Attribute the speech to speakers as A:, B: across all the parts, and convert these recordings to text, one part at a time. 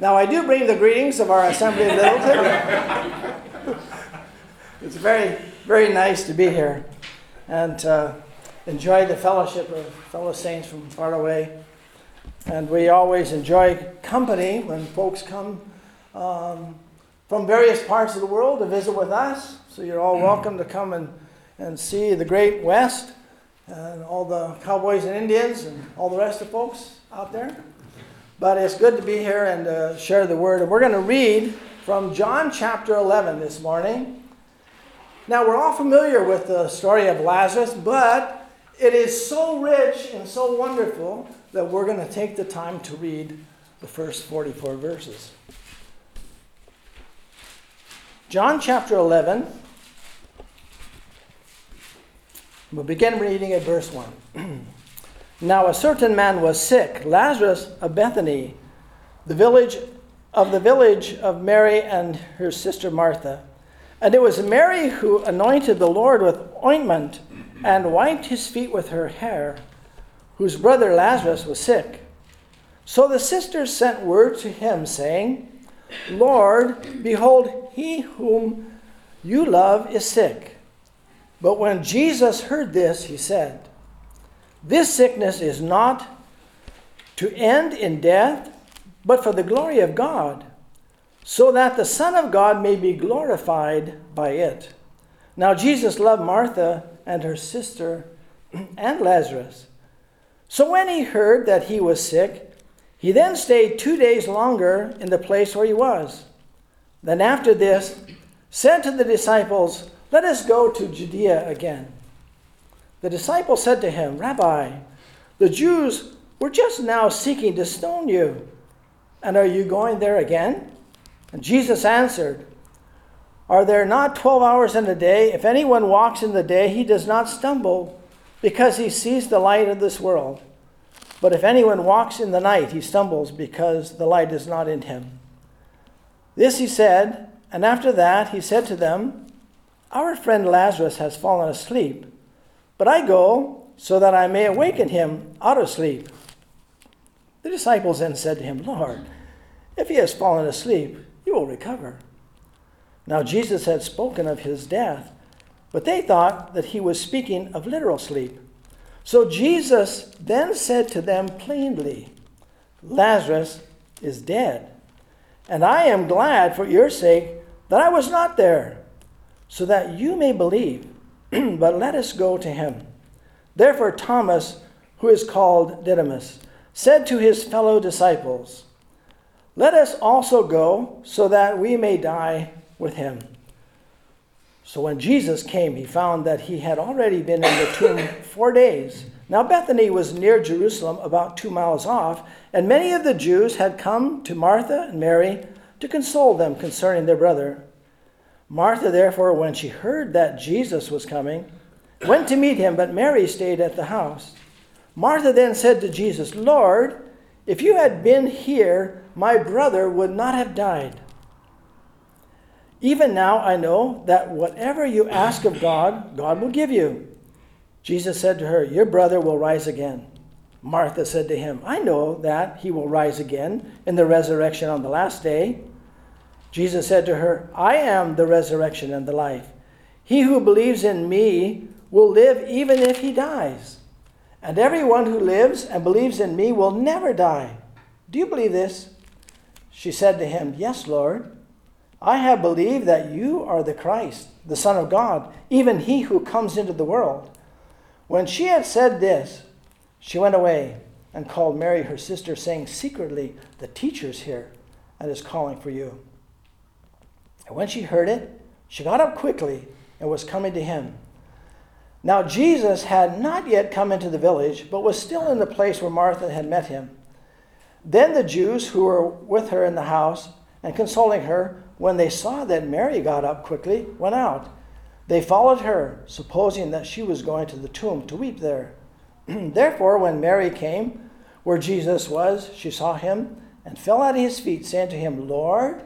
A: Now, I do bring the greetings of our assembly in Littleton. it's very, very nice to be here and uh, enjoy the fellowship of fellow saints from far away. And we always enjoy company when folks come um, from various parts of the world to visit with us. So you're all welcome to come and, and see the great West and all the cowboys and Indians and all the rest of folks out there. But it's good to be here and uh, share the word. And we're going to read from John chapter 11 this morning. Now, we're all familiar with the story of Lazarus, but it is so rich and so wonderful that we're going to take the time to read the first 44 verses. John chapter 11. We'll begin reading at verse 1. now, a certain man was sick, Lazarus of Bethany, the village of the village of Mary and her sister Martha. And it was Mary who anointed the Lord with ointment and wiped his feet with her hair, whose brother Lazarus was sick. So the sisters sent word to him, saying, Lord, behold, he whom you love is sick. But when Jesus heard this, he said, This sickness is not to end in death, but for the glory of God, so that the Son of God may be glorified by it. Now Jesus loved Martha and her sister and Lazarus. So when he heard that he was sick, he then stayed two days longer in the place where he was. Then after this, said to the disciples, Let us go to Judea again. The disciple said to him, Rabbi, the Jews were just now seeking to stone you, and are you going there again? And Jesus answered, Are there not twelve hours in a day? If anyone walks in the day, he does not stumble, because he sees the light of this world. But if anyone walks in the night, he stumbles because the light is not in him. This he said, and after that he said to them, Our friend Lazarus has fallen asleep, but I go so that I may awaken him out of sleep. The disciples then said to him, Lord, if he has fallen asleep, he will recover. Now Jesus had spoken of his death, but they thought that he was speaking of literal sleep. So Jesus then said to them plainly, Lazarus is dead, and I am glad for your sake that I was not there, so that you may believe. but let us go to him. Therefore, Thomas, who is called Didymus, said to his fellow disciples, Let us also go, so that we may die with him. So when Jesus came, he found that he had already been in the tomb four days. Now, Bethany was near Jerusalem, about two miles off, and many of the Jews had come to Martha and Mary to console them concerning their brother. Martha, therefore, when she heard that Jesus was coming, went to meet him, but Mary stayed at the house. Martha then said to Jesus, Lord, if you had been here, my brother would not have died. Even now I know that whatever you ask of God, God will give you. Jesus said to her, Your brother will rise again. Martha said to him, I know that he will rise again in the resurrection on the last day. Jesus said to her, I am the resurrection and the life. He who believes in me will live even if he dies. And everyone who lives and believes in me will never die. Do you believe this? She said to him, Yes, Lord. I have believed that you are the Christ, the Son of God, even he who comes into the world. When she had said this, she went away and called Mary, her sister, saying secretly, The teacher's here and is calling for you. And when she heard it, she got up quickly and was coming to him. Now, Jesus had not yet come into the village, but was still in the place where Martha had met him. Then the Jews who were with her in the house and consoling her when they saw that Mary got up quickly, went out. They followed her, supposing that she was going to the tomb to weep there. Therefore, when Mary came where Jesus was, she saw him and fell at his feet, saying to him, Lord,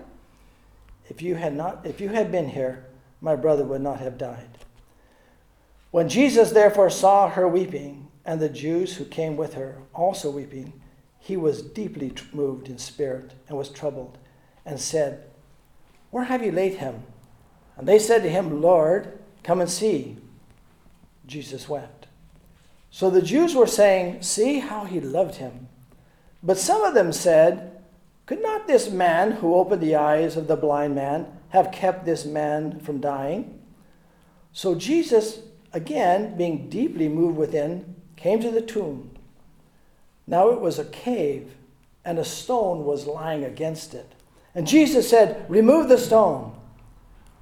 A: if you had not if you had been here, my brother would not have died. When Jesus therefore saw her weeping, and the Jews who came with her also weeping, he was deeply moved in spirit and was troubled, and said, Where have you laid him? And they said to him, Lord, come and see. Jesus wept. So the Jews were saying, See how he loved him. But some of them said, Could not this man who opened the eyes of the blind man have kept this man from dying? So Jesus, again, being deeply moved within, came to the tomb. Now it was a cave, and a stone was lying against it. And Jesus said, Remove the stone.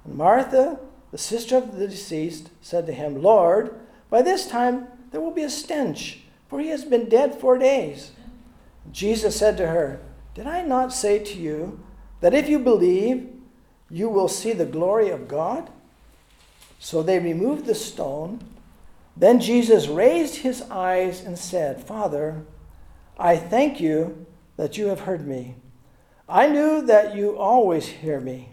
A: And Martha, the sister of the deceased, said to him, Lord, by this time there will be a stench, for he has been dead four days. Jesus said to her, Did I not say to you that if you believe, you will see the glory of God? So they removed the stone. Then Jesus raised his eyes and said, Father, I thank you that you have heard me. I knew that you always hear me.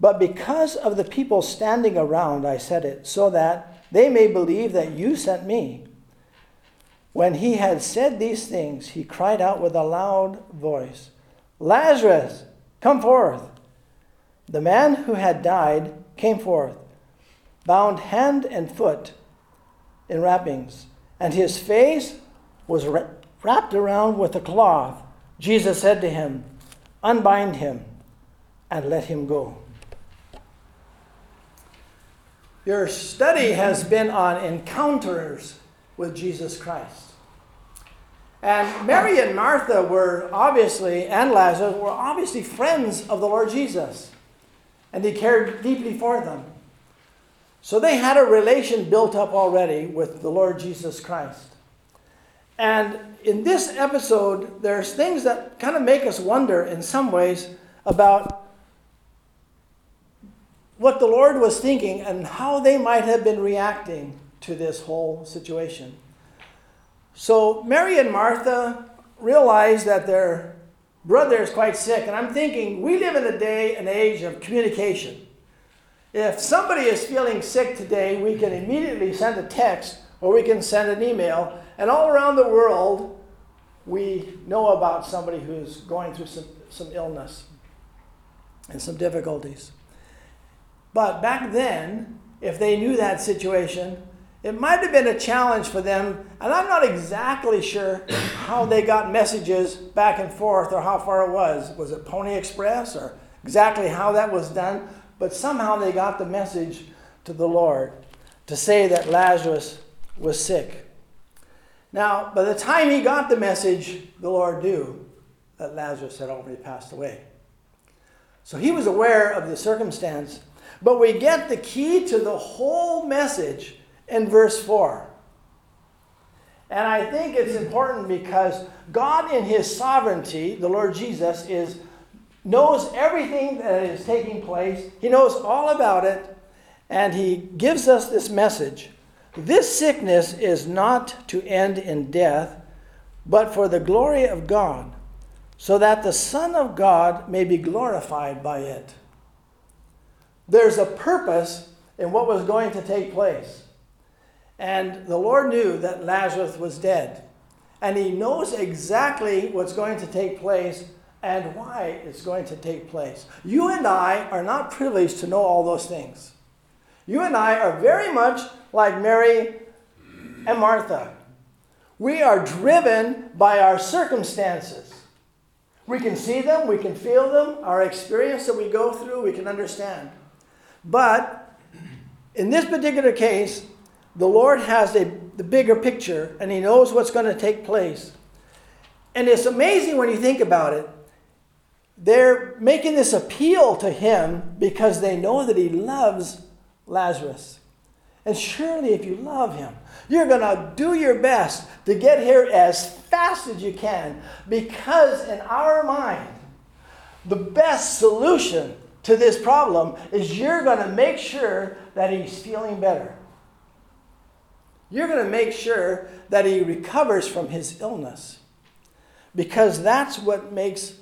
A: But because of the people standing around, I said it, so that they may believe that you sent me. When he had said these things, he cried out with a loud voice, Lazarus, come forth. The man who had died came forth, bound hand and foot in wrappings, and his face was wrapped around with a cloth. Jesus said to him, Unbind him and let him go. Your study has been on encounters with Jesus Christ. And Mary and Martha were obviously, and Lazarus were obviously friends of the Lord Jesus. And he cared deeply for them. So they had a relation built up already with the Lord Jesus Christ. And in this episode, there's things that kind of make us wonder in some ways about what the Lord was thinking and how they might have been reacting to this whole situation. So Mary and Martha realize that their brother is quite sick, and I'm thinking we live in a day and age of communication. If somebody is feeling sick today, we can immediately send a text or we can send an email and all around the world, we know about somebody who's going through some, some illness and some difficulties. But back then, if they knew that situation, it might have been a challenge for them, and I'm not exactly sure how they got messages back and forth or how far it was. Was it Pony Express or exactly how that was done? But somehow they got the message to the Lord to say that Lazarus was sick. Now, by the time he got the message, the Lord knew that Lazarus had already passed away. So he was aware of the circumstance. But we get the key to the whole message in verse 4. And I think it's important because God, in his sovereignty, the Lord Jesus, is knows everything that is taking place. He knows all about it, and he gives us this message. This sickness is not to end in death, but for the glory of God, so that the Son of God may be glorified by it. There's a purpose in what was going to take place. And the Lord knew that Lazarus was dead. And he knows exactly what's going to take place and why it's going to take place. You and I are not privileged to know all those things. You and I are very much like Mary and Martha. We are driven by our circumstances. We can see them, we can feel them, our experience that we go through, we can understand. But in this particular case, the Lord has a, the bigger picture and He knows what's going to take place. And it's amazing when you think about it. They're making this appeal to Him because they know that He loves Lazarus. And surely, if you love him, you're going to do your best to get here as fast as you can because, in our mind, the best solution to this problem is you're going to make sure that he's feeling better. You're going to make sure that he recovers from his illness because that's what makes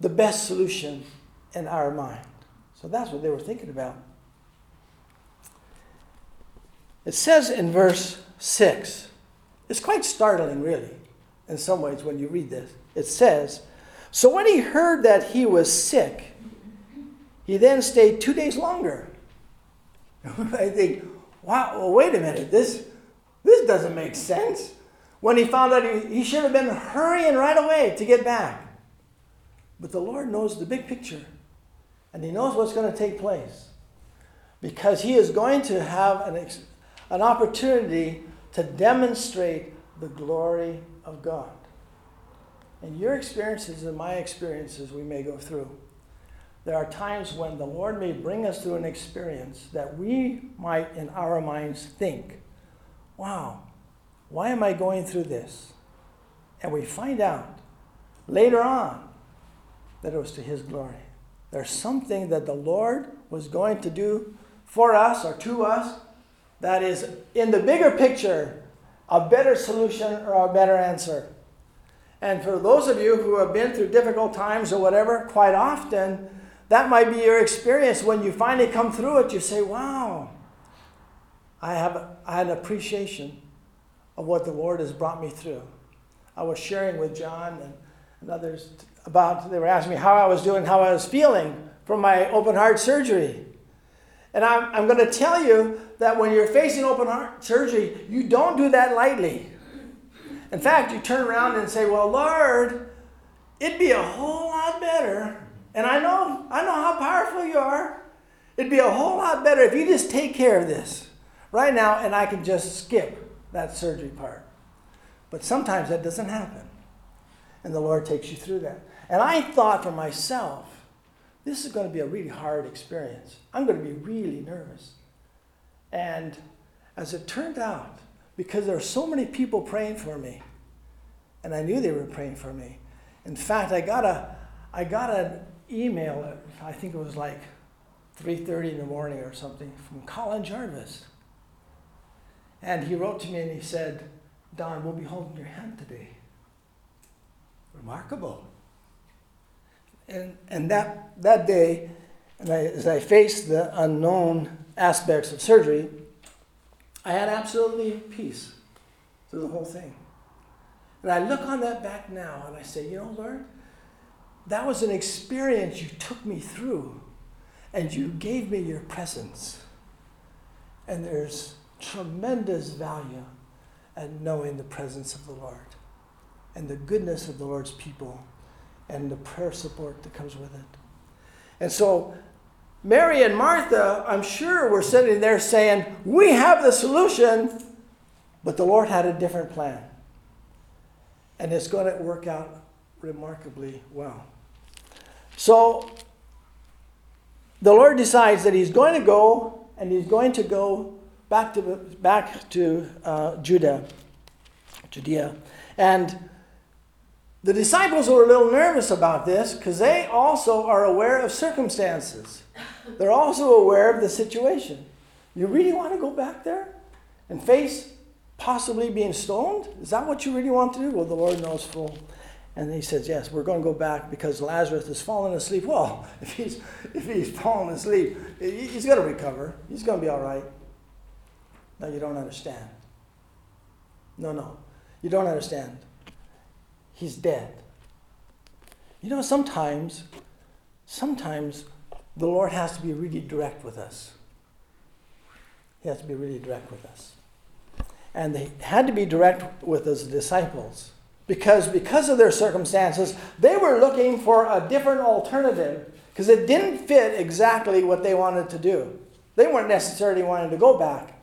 A: the best solution in our mind. So that's what they were thinking about. It says in verse 6, it's quite startling, really. in some ways when you read this. It says, So when he heard that he was sick, he then stayed two days longer. I think, wow, well, wait a minute, this, this doesn't make sense. When he found out he, should have been hurrying right away to get back. But the Lord knows the big picture, and he knows what's going to take place. Because he is going to have an, an opportunity to demonstrate the glory of God. And your experiences and my experiences we may go through. There are times when the Lord may bring us through an experience that we might, in our minds, think, wow, why am I going through this? And we find out later on that it was to His glory. There's something that the Lord was going to do for us or to us that is, in the bigger picture, a better solution or a better answer. And for those of you who have been through difficult times or whatever, quite often, that might be your experience when you finally come through it. You say, wow, I have I had an appreciation of what the Lord has brought me through. I was sharing with John and, and others about, they were asking me how I was doing, how I was feeling from my open heart surgery. And I'm, I'm going to tell you that when you're facing open heart surgery, you don't do that lightly. In fact, you turn around and say, Well, Lord, it'd be a whole lot better and I know, I know how powerful you are. It'd be a whole lot better if you just take care of this right now and I can just skip that surgery part. But sometimes that doesn't happen. And the Lord takes you through that. And I thought for myself, this is going to be a really hard experience. I'm going to be really nervous. And as it turned out, because there were so many people praying for me, and I knew they were praying for me. In fact, I got a, I got an email at, I think it was like 3.30 in the morning or something, from Colin Jarvis. And he wrote to me and he said, Don, we'll be holding your hand today. Remarkable. And, and that, that day, and I, as I faced the unknown aspects of surgery, I had absolutely peace through the whole thing. And I look on that back now and I say, you know, Lord, that was an experience you took me through, and you gave me your presence. And there's tremendous value in knowing the presence of the Lord and the goodness of the Lord's people and the prayer support that comes with it. And so, Mary and Martha, I'm sure, were sitting there saying, We have the solution, but the Lord had a different plan. And it's going to work out remarkably well. So the Lord decides that he's going to go and he's going to go back to, back to uh, Judah, Judea. And the disciples were a little nervous about this because they also are aware of circumstances. They're also aware of the situation. You really want to go back there and face possibly being stoned? Is that what you really want to do? Well, the Lord knows full and he says, Yes, we're going to go back because Lazarus has fallen asleep. Well, if he's, if he's fallen asleep, he's going to recover. He's going to be all right. No, you don't understand. No, no. You don't understand. He's dead. You know, sometimes, sometimes the Lord has to be really direct with us. He has to be really direct with us. And they had to be direct with his disciples because because of their circumstances they were looking for a different alternative because it didn't fit exactly what they wanted to do they weren't necessarily wanting to go back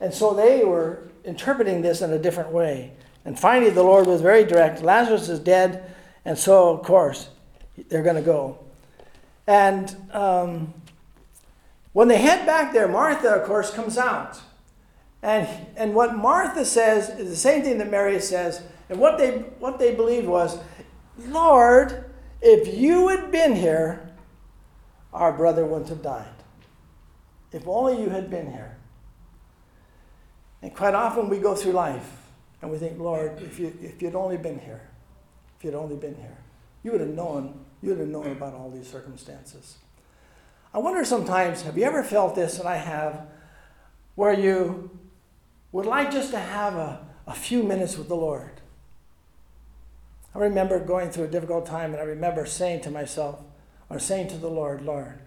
A: and so they were interpreting this in a different way. And finally the lord was very direct. Lazarus is dead and so of course they're going to go. And um, when they head back there martha of course comes out. And, and what martha says is the same thing that mary says. And what they, what they believed was, Lord, if you had been here, our brother wouldn't have died. If only you had been here. And quite often we go through life and we think, Lord, if, you, if you'd only been here, if you'd only been here, you would have known, you would have known about all these circumstances. I wonder sometimes, have you ever felt this, and I have, where you would like just to have a, a few minutes with the Lord? I remember going through a difficult time, and I remember saying to myself, or saying to the Lord, Lord,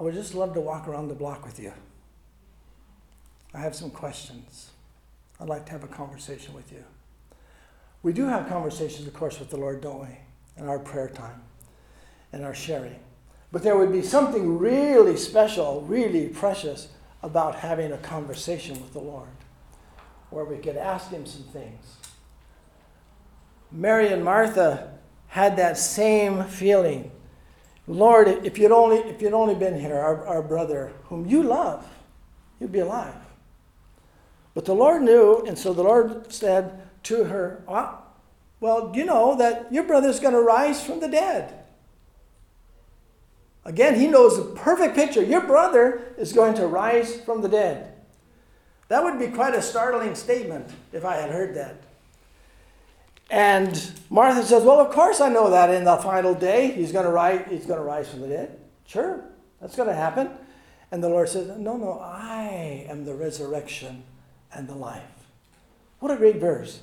A: I would just love to walk around the block with you. I have some questions. I'd like to have a conversation with you. We do have conversations, of course, with the Lord, don't we? In our prayer time and our sharing. But there would be something really special, really precious about having a conversation with the Lord where we could ask Him some things. Mary and Martha had that same feeling. Lord, if you'd only, if you'd only been here, our, our brother, whom you love, you'd be alive. But the Lord knew, and so the Lord said to her, ah, Well, you know that your brother's going to rise from the dead. Again, he knows the perfect picture. Your brother is going to rise from the dead. That would be quite a startling statement if I had heard that. And Martha says, Well, of course I know that in the final day he's going to rise, he's going to rise from the dead. Sure, that's going to happen. And the Lord says, No, no, I am the resurrection and the life. What a great verse.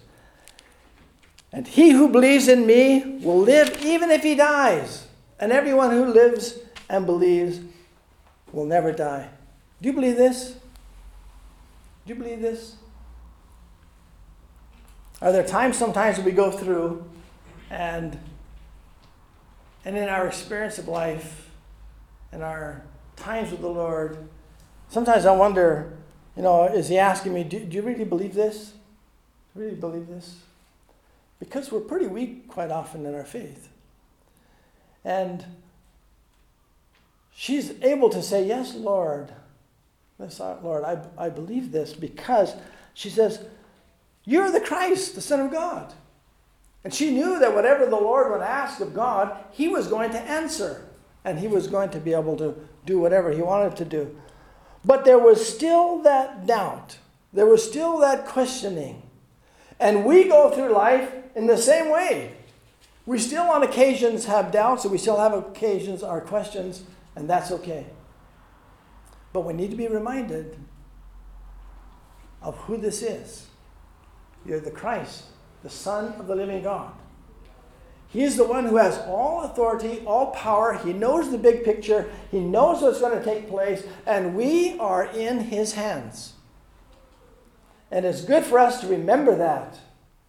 A: And he who believes in me will live even if he dies. And everyone who lives and believes will never die. Do you believe this? Do you believe this? Are there times sometimes we go through and and in our experience of life and our times with the Lord, sometimes I wonder, you know, is he asking me, do, do you really believe this? Do you really believe this? Because we're pretty weak quite often in our faith. And she's able to say, Yes, Lord. Yes, Lord, I, I believe this because she says, You're the Christ, the Son of God. And she knew that whatever the Lord would ask of God, he was going to answer. And he was going to be able to do whatever he wanted to do. But there was still that doubt. There was still that questioning. And we go through life in the same way. We still, on occasions, have doubts, and we still have occasions, our questions, and that's okay. But we need to be reminded of who this is. You're the Christ, the Son of the living God. He is the one who has all authority, all power. He knows the big picture. He knows what's going to take place, and we are in His hands. And it's good for us to remember that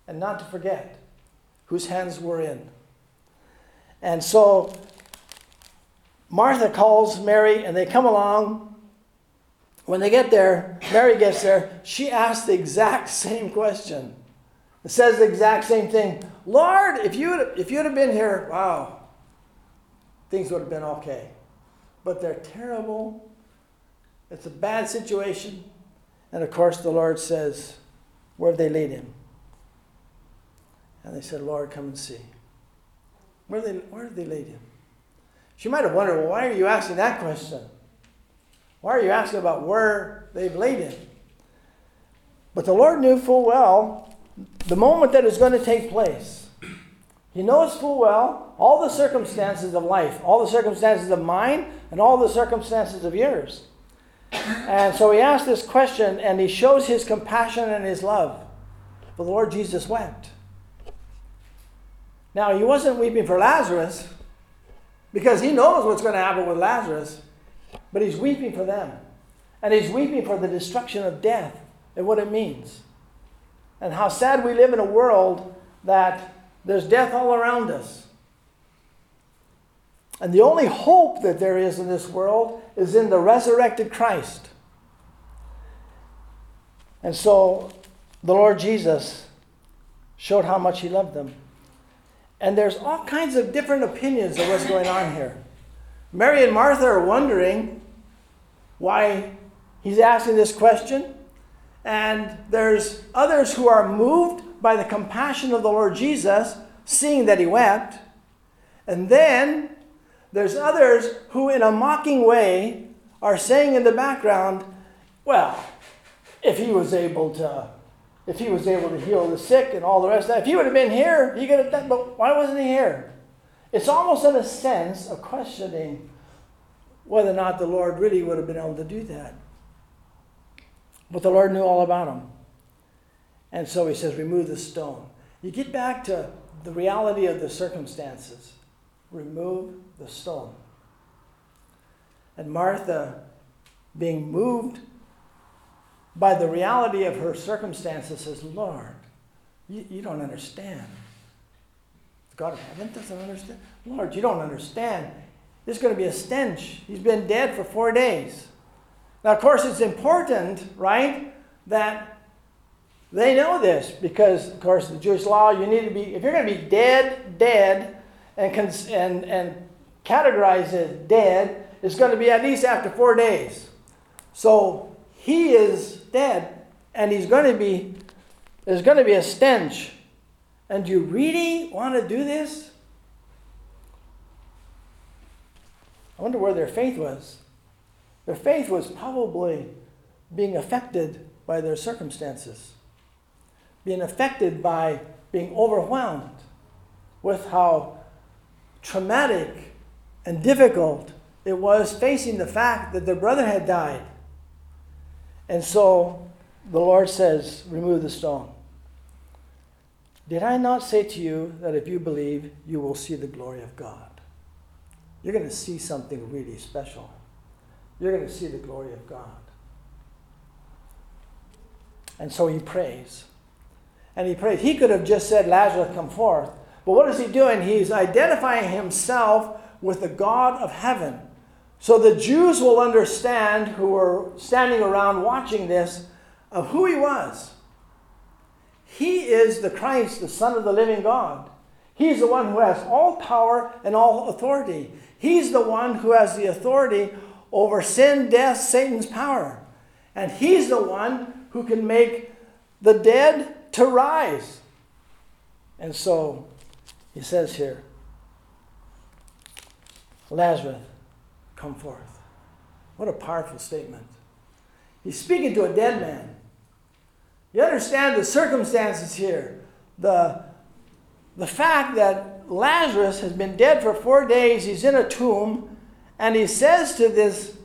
A: and not to forget whose hands we're in. And so Martha calls Mary, and they come along. When they get there, Mary gets there, she asks the exact same question. It says the exact same thing. Lord, if you'd, if you'd have been here, wow, things would have been okay. But they're terrible. It's a bad situation. And of course, the Lord says, Where have they laid him? And they said, Lord, come and see. Where, they, where have they laid him? She might have wondered, well, why are you asking that question? Why are you asking about where they've laid him? But the Lord knew full well the moment that is going to take place. He knows full well all the circumstances of life, all the circumstances of mine, and all the circumstances of yours. And so he asks this question and he shows his compassion and his love. The Lord Jesus wept. Now, he wasn't weeping for Lazarus because he knows what's going to happen with Lazarus, but he's weeping for them. And he's weeping for the destruction of death and what it means. And how sad we live in a world that there's death all around us. And the only hope that there is in this world is in the resurrected Christ. And so the Lord Jesus showed how much he loved them. And there's all kinds of different opinions of what's going on here. Mary and Martha are wondering why he's asking this question. And there's others who are moved by the compassion of the Lord Jesus, seeing that he wept. And then there's others who, in a mocking way, are saying in the background, well, if he was able to if he was able to heal the sick and all the rest of that. If he would have been here, he could have done, but why wasn't he here? It's almost in a sense of questioning whether or not the Lord really would have been able to do that. But the Lord knew all about him. And so he says, remove the stone. You get back to the reality of the circumstances. Remove the stone. And Martha, being moved by the reality of her circumstances, says, Lord, you, you don't understand. The God of heaven doesn't understand. Lord, you don't understand. There's going to be a stench. He's been dead for four days. Now, of course, it's important, right, that they know this because, of course, the Jewish law, you need to be, if you're going to be dead, dead, and, and, and categorized as dead, it's going to be at least after four days. So he is dead, and he's going to be, there's going to be a stench. And do you really want to do this? I wonder where their faith was. Their faith was probably being affected by their circumstances, being affected by being overwhelmed with how traumatic and difficult it was facing the fact that their brother had died. And so the Lord says, Remove the stone. Did I not say to you that if you believe, you will see the glory of God? You're going to see something really special. You're going to see the glory of God. And so he prays. And he prays. He could have just said, Lazarus, come forth. But what is he doing? He's identifying himself with the God of heaven. So the Jews will understand, who are standing around watching this, of who he was. He is the Christ, the Son of the living God. He's the one who has all power and all authority. He's the one who has the authority over sin, death, Satan's power. And he's the one who can make the dead to rise. And so he says here, Lazarus, come forth. What a powerful statement. He's speaking to a dead man. You understand the circumstances here. The, the fact that Lazarus has been dead for four days, he's in a tomb, and he says to this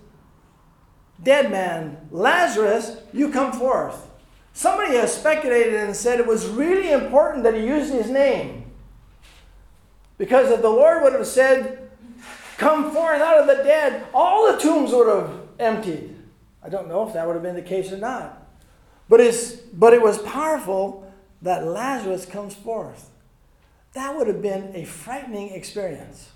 A: dead man, Lazarus, you come forth. Somebody has speculated and said it was really important that he used his name. Because if the Lord would have said, Come forth out of the dead, all the tombs would have emptied. I don't know if that would have been the case or not. But, it's, but it was powerful that Lazarus comes forth. That would have been a frightening experience.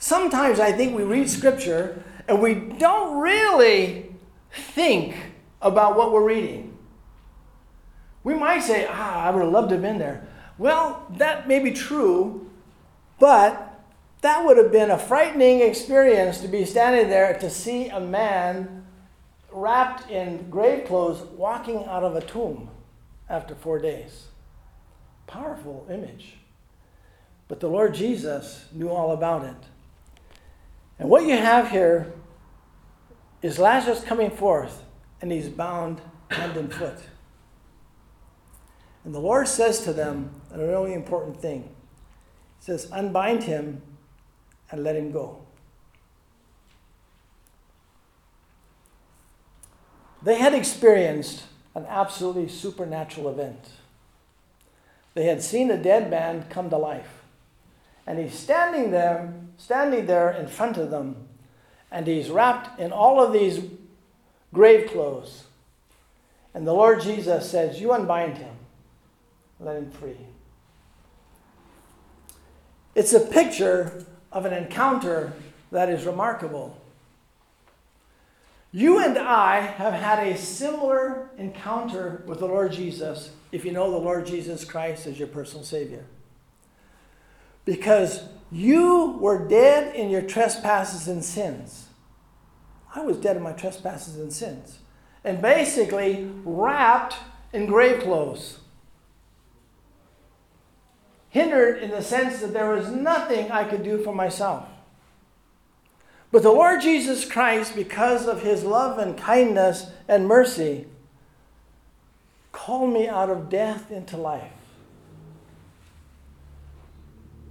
A: Sometimes I think we read scripture and we don't really think about what we're reading. We might say, ah, I would have loved to have been there. Well, that may be true, but that would have been a frightening experience to be standing there to see a man wrapped in grave clothes walking out of a tomb after four days. Powerful image. But the Lord Jesus knew all about it. And what you have here is Lazarus coming forth, and he's bound hand and foot. And the Lord says to them a really important thing. He says, Unbind him and let him go. They had experienced an absolutely supernatural event. They had seen a dead man come to life. And he's standing there, standing there in front of them, and he's wrapped in all of these grave clothes. And the Lord Jesus says, You unbind him, let him free. It's a picture of an encounter that is remarkable. You and I have had a similar encounter with the Lord Jesus if you know the Lord Jesus Christ as your personal Savior. Because you were dead in your trespasses and sins. I was dead in my trespasses and sins. And basically wrapped in grave clothes hindered in the sense that there was nothing I could do for myself. But the Lord Jesus Christ, because of his love and kindness and mercy, called me out of death into life.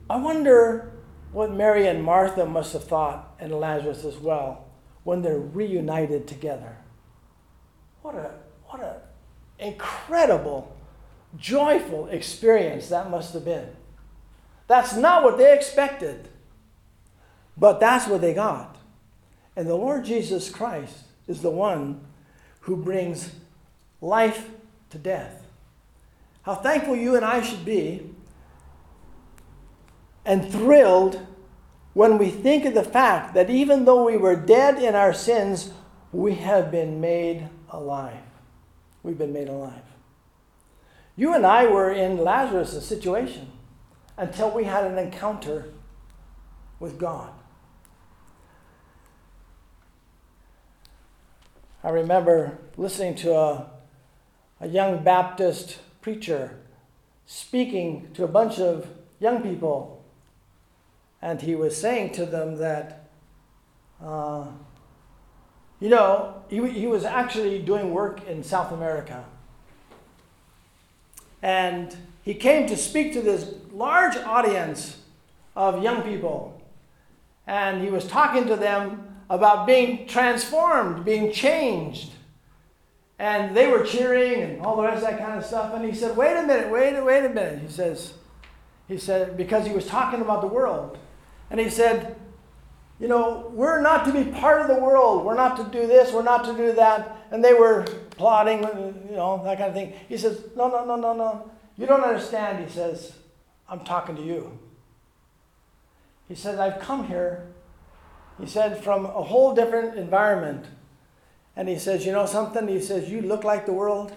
A: I wonder what Mary and Martha must have thought, and Lazarus as well, when they're reunited together. What a what a incredible joyful experience that must have been. That's not what they expected, but that's what they got. And the Lord Jesus Christ is the one who brings life to death. How thankful you and I should be and thrilled when we think of the fact that even though we were dead in our sins, we have been made alive. We've been made alive. You and I were in Lazarus' situation until we had an encounter with God. I remember listening to a, a young Baptist preacher speaking to a bunch of young people, and he was saying to them that, uh, you know, he, he was actually doing work in South America. And he came to speak to this large audience of young people. And he was talking to them about being transformed, being changed. And they were cheering and all the rest of that kind of stuff. And he said, Wait a minute, wait, wait a minute. He says, he said, because he was talking about the world. And he said, You know, we're not to be part of the world. We're not to do this, we're not to do that. And they were plotting, uh, you know, that kind of thing. He says, No, no, no, no, no. You don't understand. He says, I'm talking to you. He says, I've come here he said, from a whole different environment. And he says, You know something? He says, You look like the world,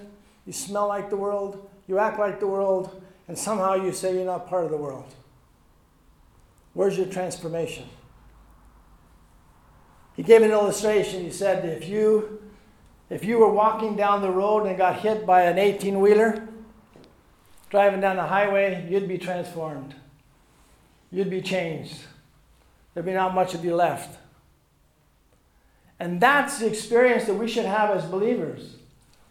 A: you smell like the world, you act like the world, and somehow you say you're not part of the world. Where's your transformation? He gave an illustration. He said, If you if you were walking down the road and got hit by an 18 wheeler driving down the highway, you'd be transformed. You'd be changed there'd be not much of you left. And that's the experience that we should have as believers.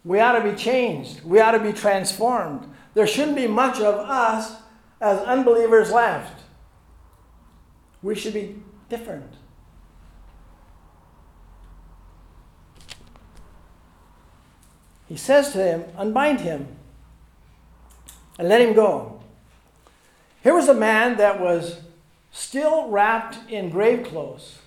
A: We ought to be changed, we ought to be transformed. There shouldn't be much of us as unbelievers left. We should be different. He says to him, Unbind him and let him go. Here was a man that was still wrapped in grave clothes.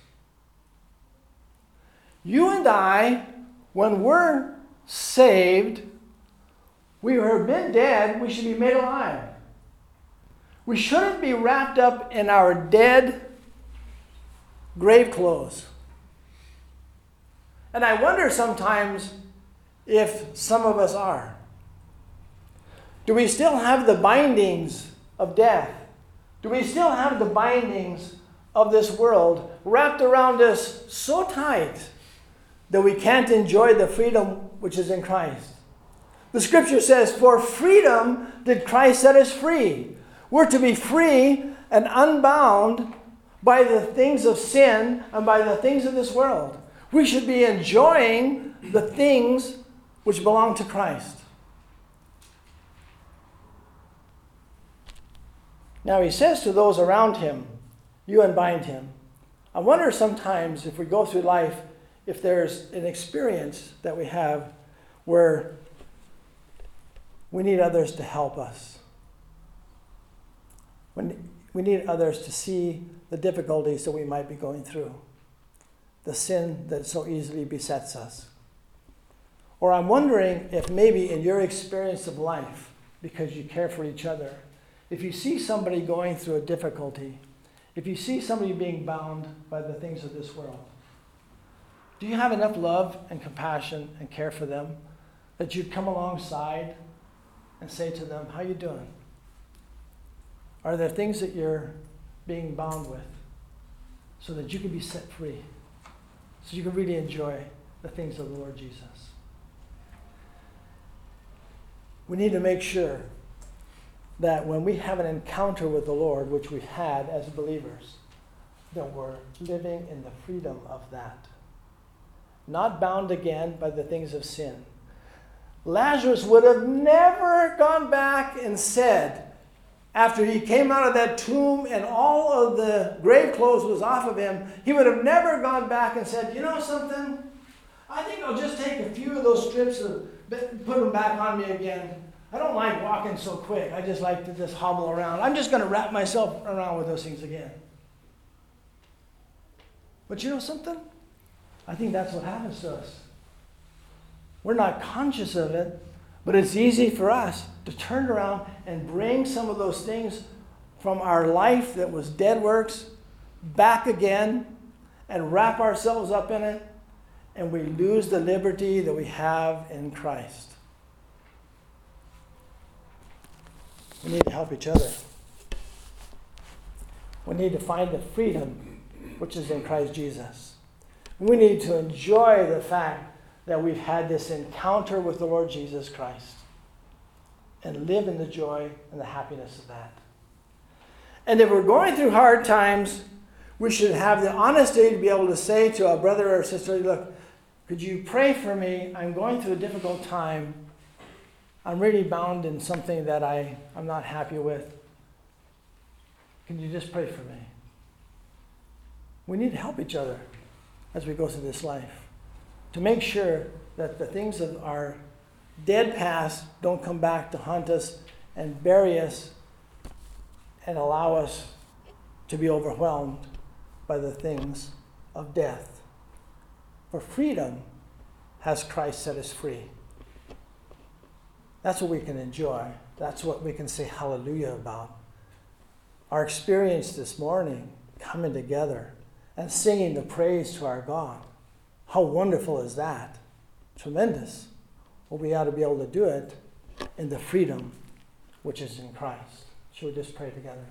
A: You and I, when we're saved, we have been dead, we should be made alive. We shouldn't be wrapped up in our dead grave clothes. And I wonder sometimes if some of us are. Do we still have the bindings of death? Do we still have the bindings of this world wrapped around us so tight that we can't enjoy the freedom which is in Christ? The scripture says, For freedom did Christ set us free. We're to be free and unbound by the things of sin and by the things of this world. We should be enjoying the things which belong to Christ. Now he says to those around him, You unbind him. I wonder sometimes if we go through life, if there's an experience that we have where we need others to help us. When we need others to see the difficulties that we might be going through, the sin that so easily besets us. Or I'm wondering if maybe in your experience of life, because you care for each other, if you see somebody going through a difficulty, if you see somebody being bound by the things of this world, do you have enough love and compassion and care for them that you'd come alongside and say to them, How you doing? Are there things that you're being bound with so that you can be set free? So you can really enjoy the things of the Lord Jesus. We need to make sure that when we have an encounter with the Lord, which we've had as believers, that we're living in the freedom of that. Not bound again by the things of sin. Lazarus would have never gone back and said, after he came out of that tomb and all of the grave clothes was off of him, he would have never gone back and said, You know something? I think I'll just take a few of those strips and put them back on me again I don't like walking so quick. I just like to just hobble around. I'm just going to wrap myself around with those things again. But you know something? I think that's what happens to us. We're not conscious of it, but it's easy for us to turn around and bring some of those things from our life that was dead works back again and wrap ourselves up in it, and we lose the liberty that we have in Christ. We need to help each other. We need to find the freedom which is in Christ Jesus. We need to enjoy the fact that we've had this encounter with the Lord Jesus Christ and live in the joy and the happiness of that. And if we're going through hard times, we should have the honesty to be able to say to a brother or sister, look, could you pray for me? I'm going through a difficult time. I'm really bound in something that I, I'm not happy with. Can you just pray for me? We need to help each other as we go through this life to make sure that the things of our dead past don't come back to haunt us and bury us and allow us to be overwhelmed by the things of death. For freedom has Christ set us free. That's what we can enjoy. That's what we can say hallelujah about. Our experience this morning, coming together and singing the praise to our God. How wonderful is that? Tremendous. Well, we ought to be able to do it in the freedom which is in Christ. Shall we just pray together?